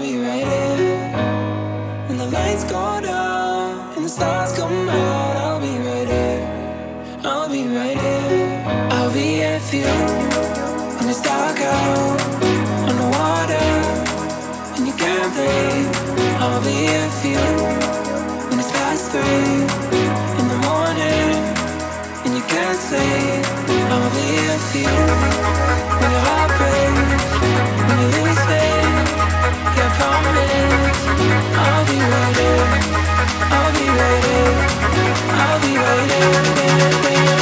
be right here. When the lights go down and the stars come out, I'll be right here. I'll be right here. I'll be here for you. When it's dark out on the water and you can't breathe, I'll be here for you. When it's past three in the morning and you can't sleep, I'll be here for you. When you're heartbroken. I'll be waiting.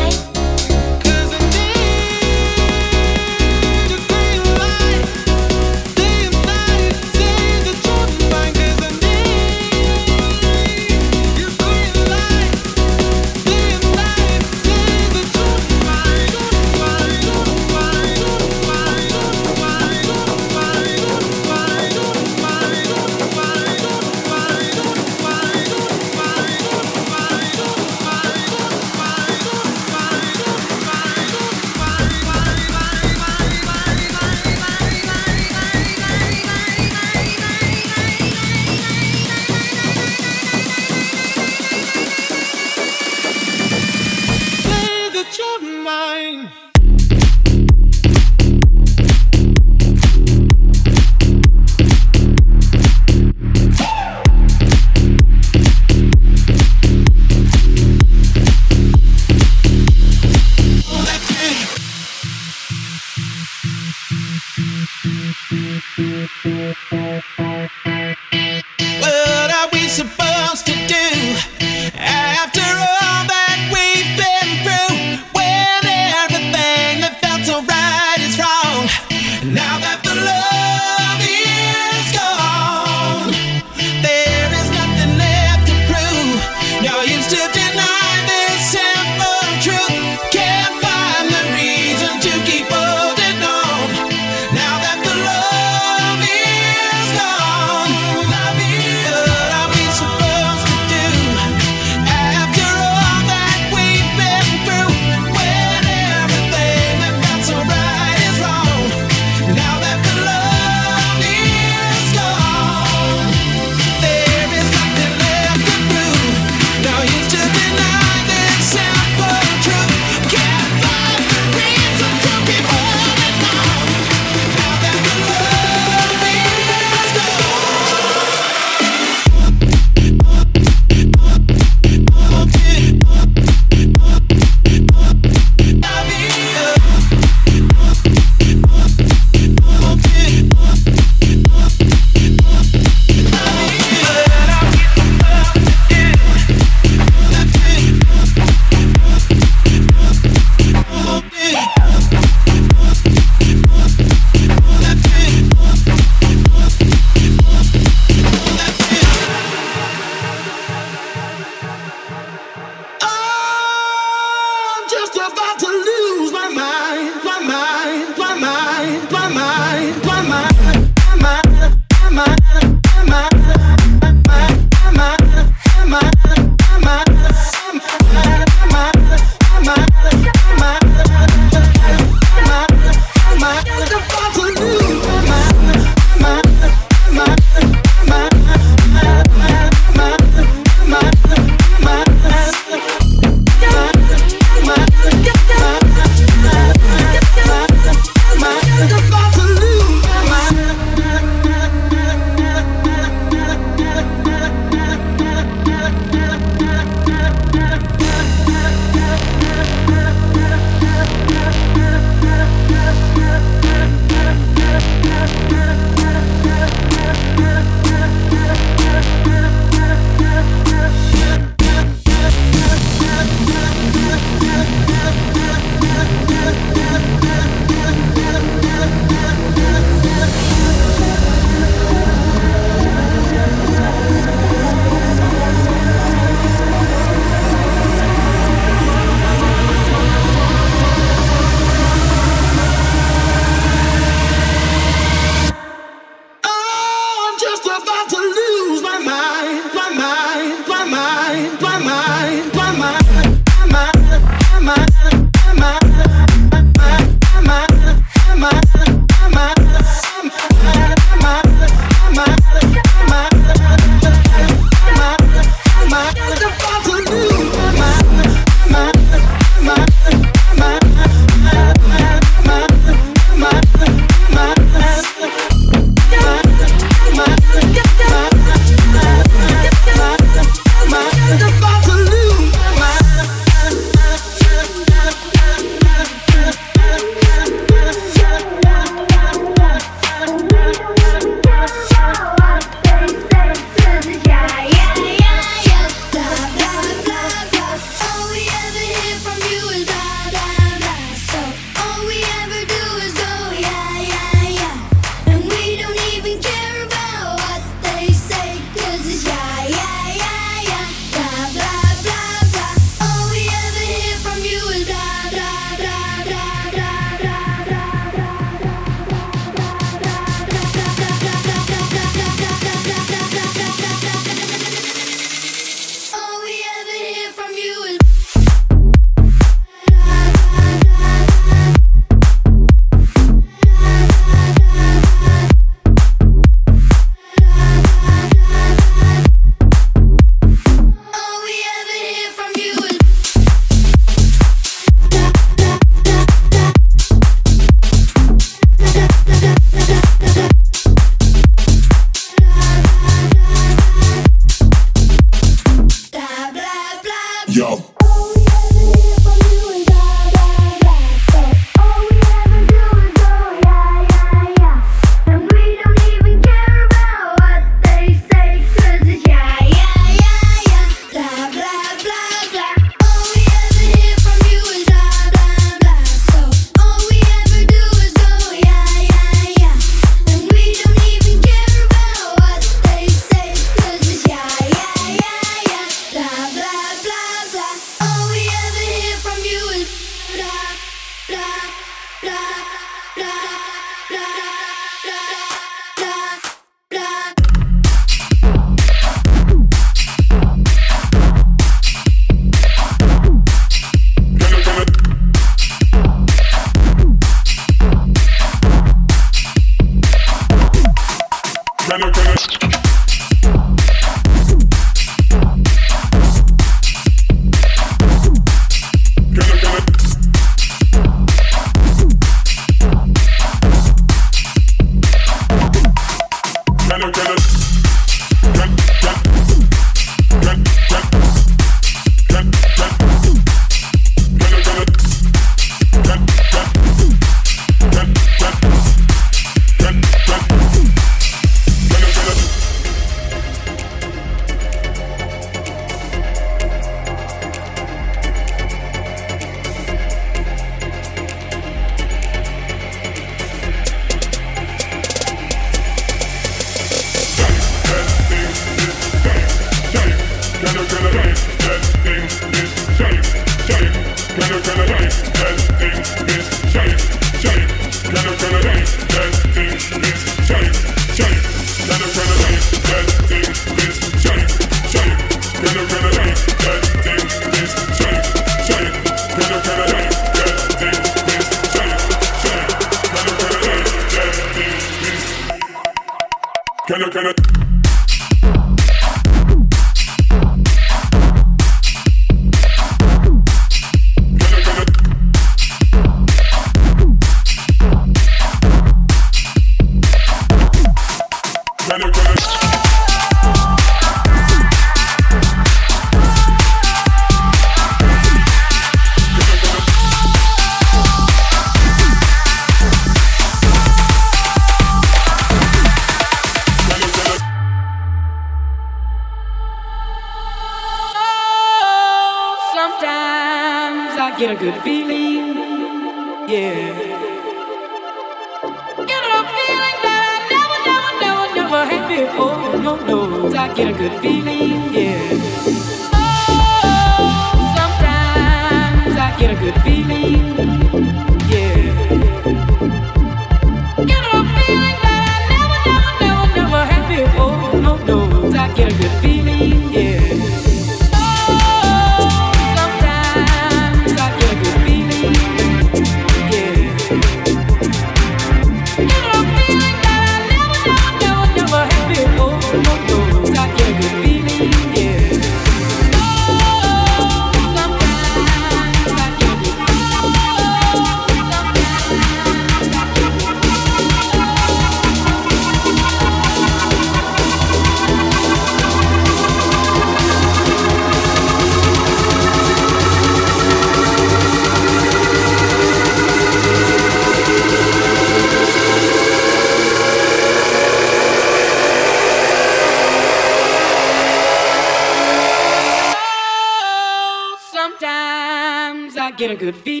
Good feel.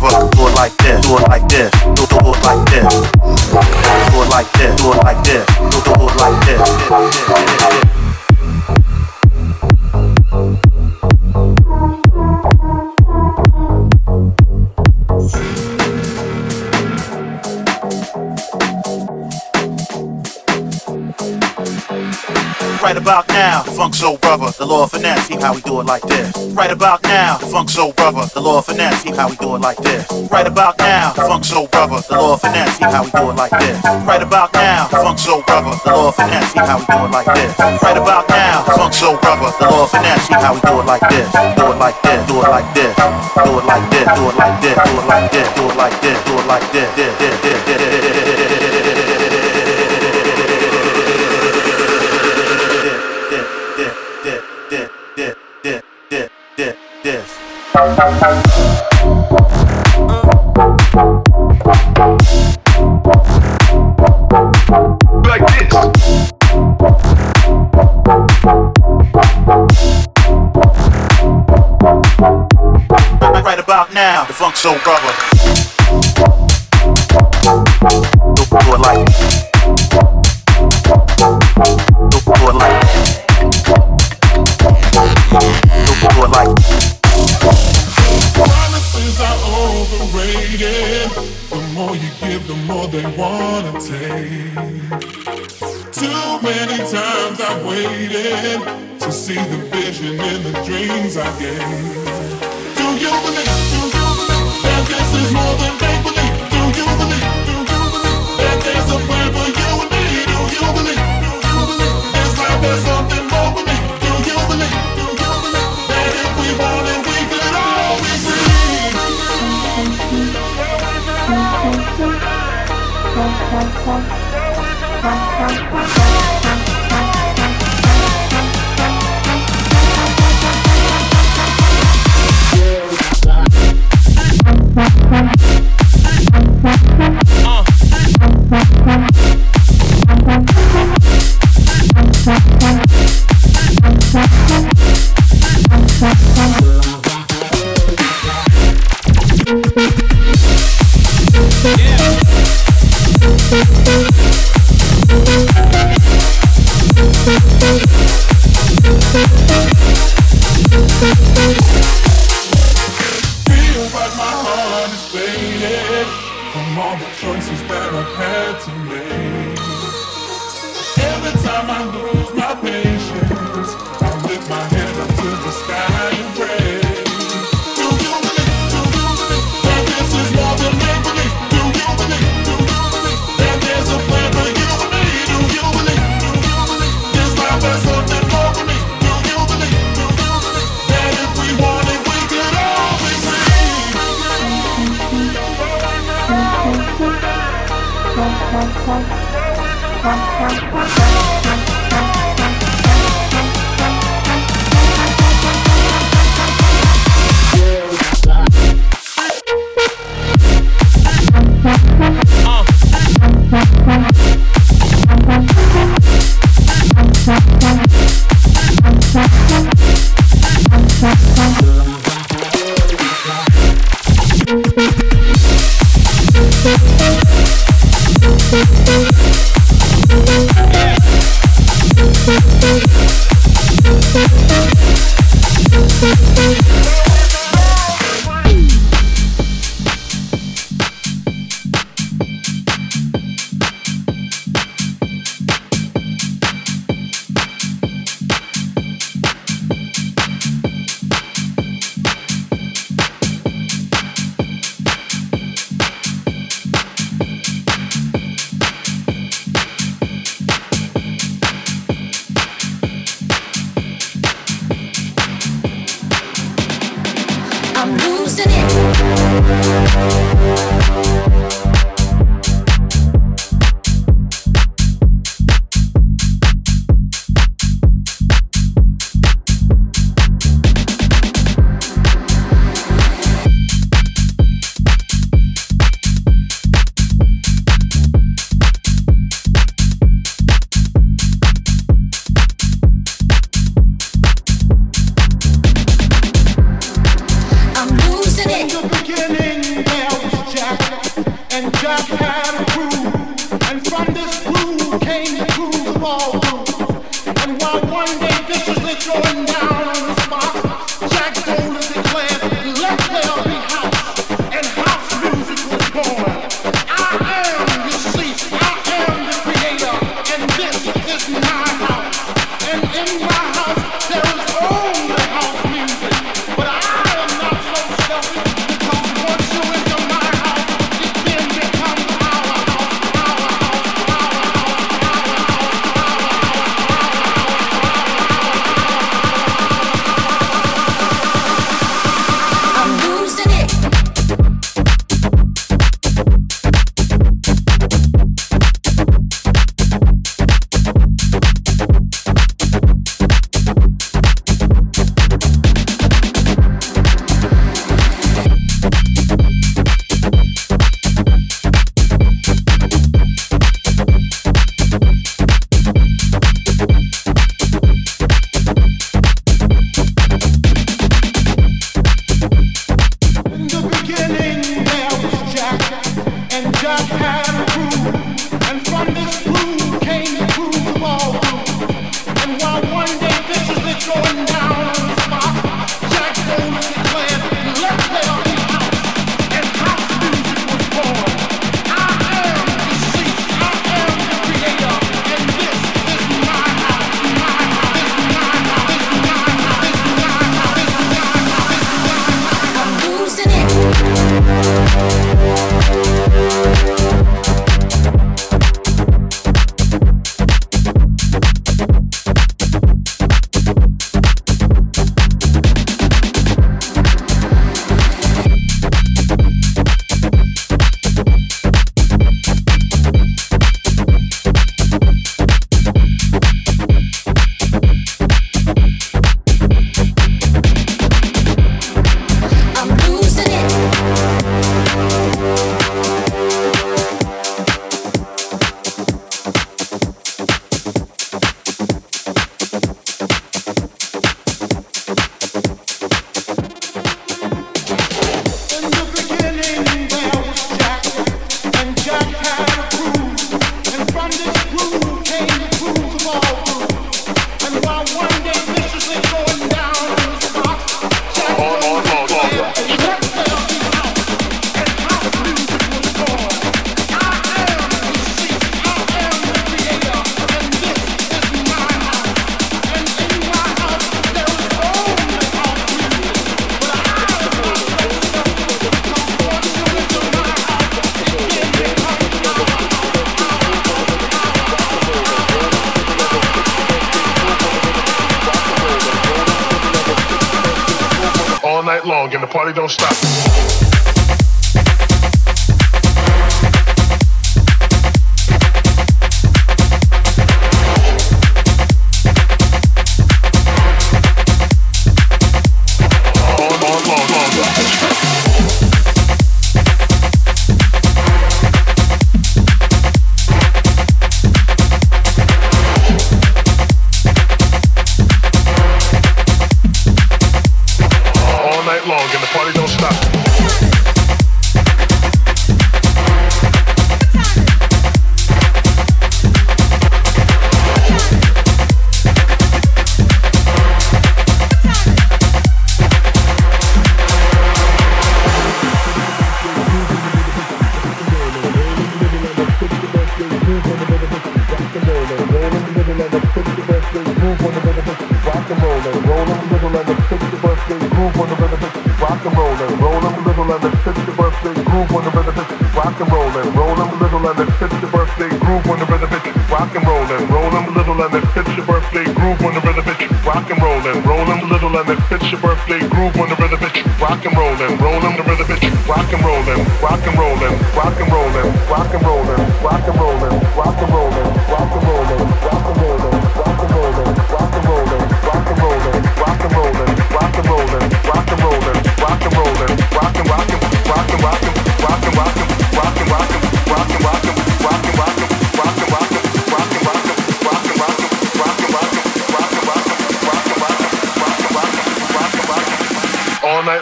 Cover. About now, funk soul brother, the law of finesse, see how we do it like this. Right about now, funk soul brother, the law of finesse, see how we do it like this. Right about now, funk soul brother, the law of finesse, see how we do it like this. Right about now, funk soul brother, the law of finesse, see how we do it like this. Right about now, funk soul brother, the law of finesse, see how we do it like this. Do it like this, do it like this, do it like this, do it like this, do it like this, do it like this, do it like this, this, this, this, this. Right about now, the funk soul brother. they wanna take. Too many times I've waited to see the vision in the dreams I gave. Do you believe?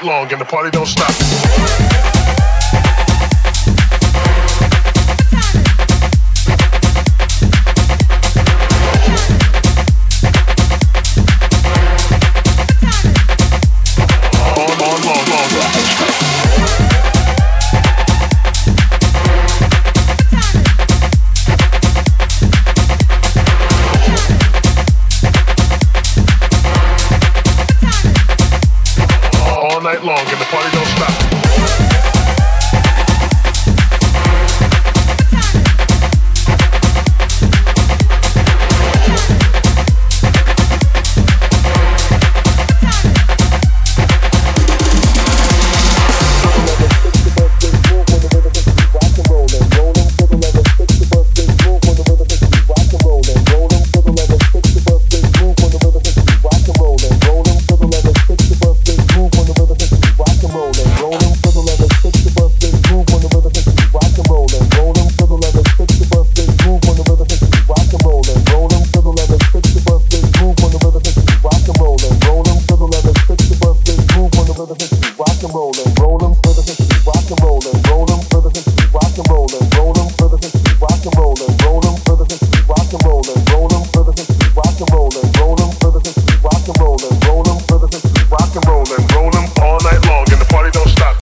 Long and the party don't stop.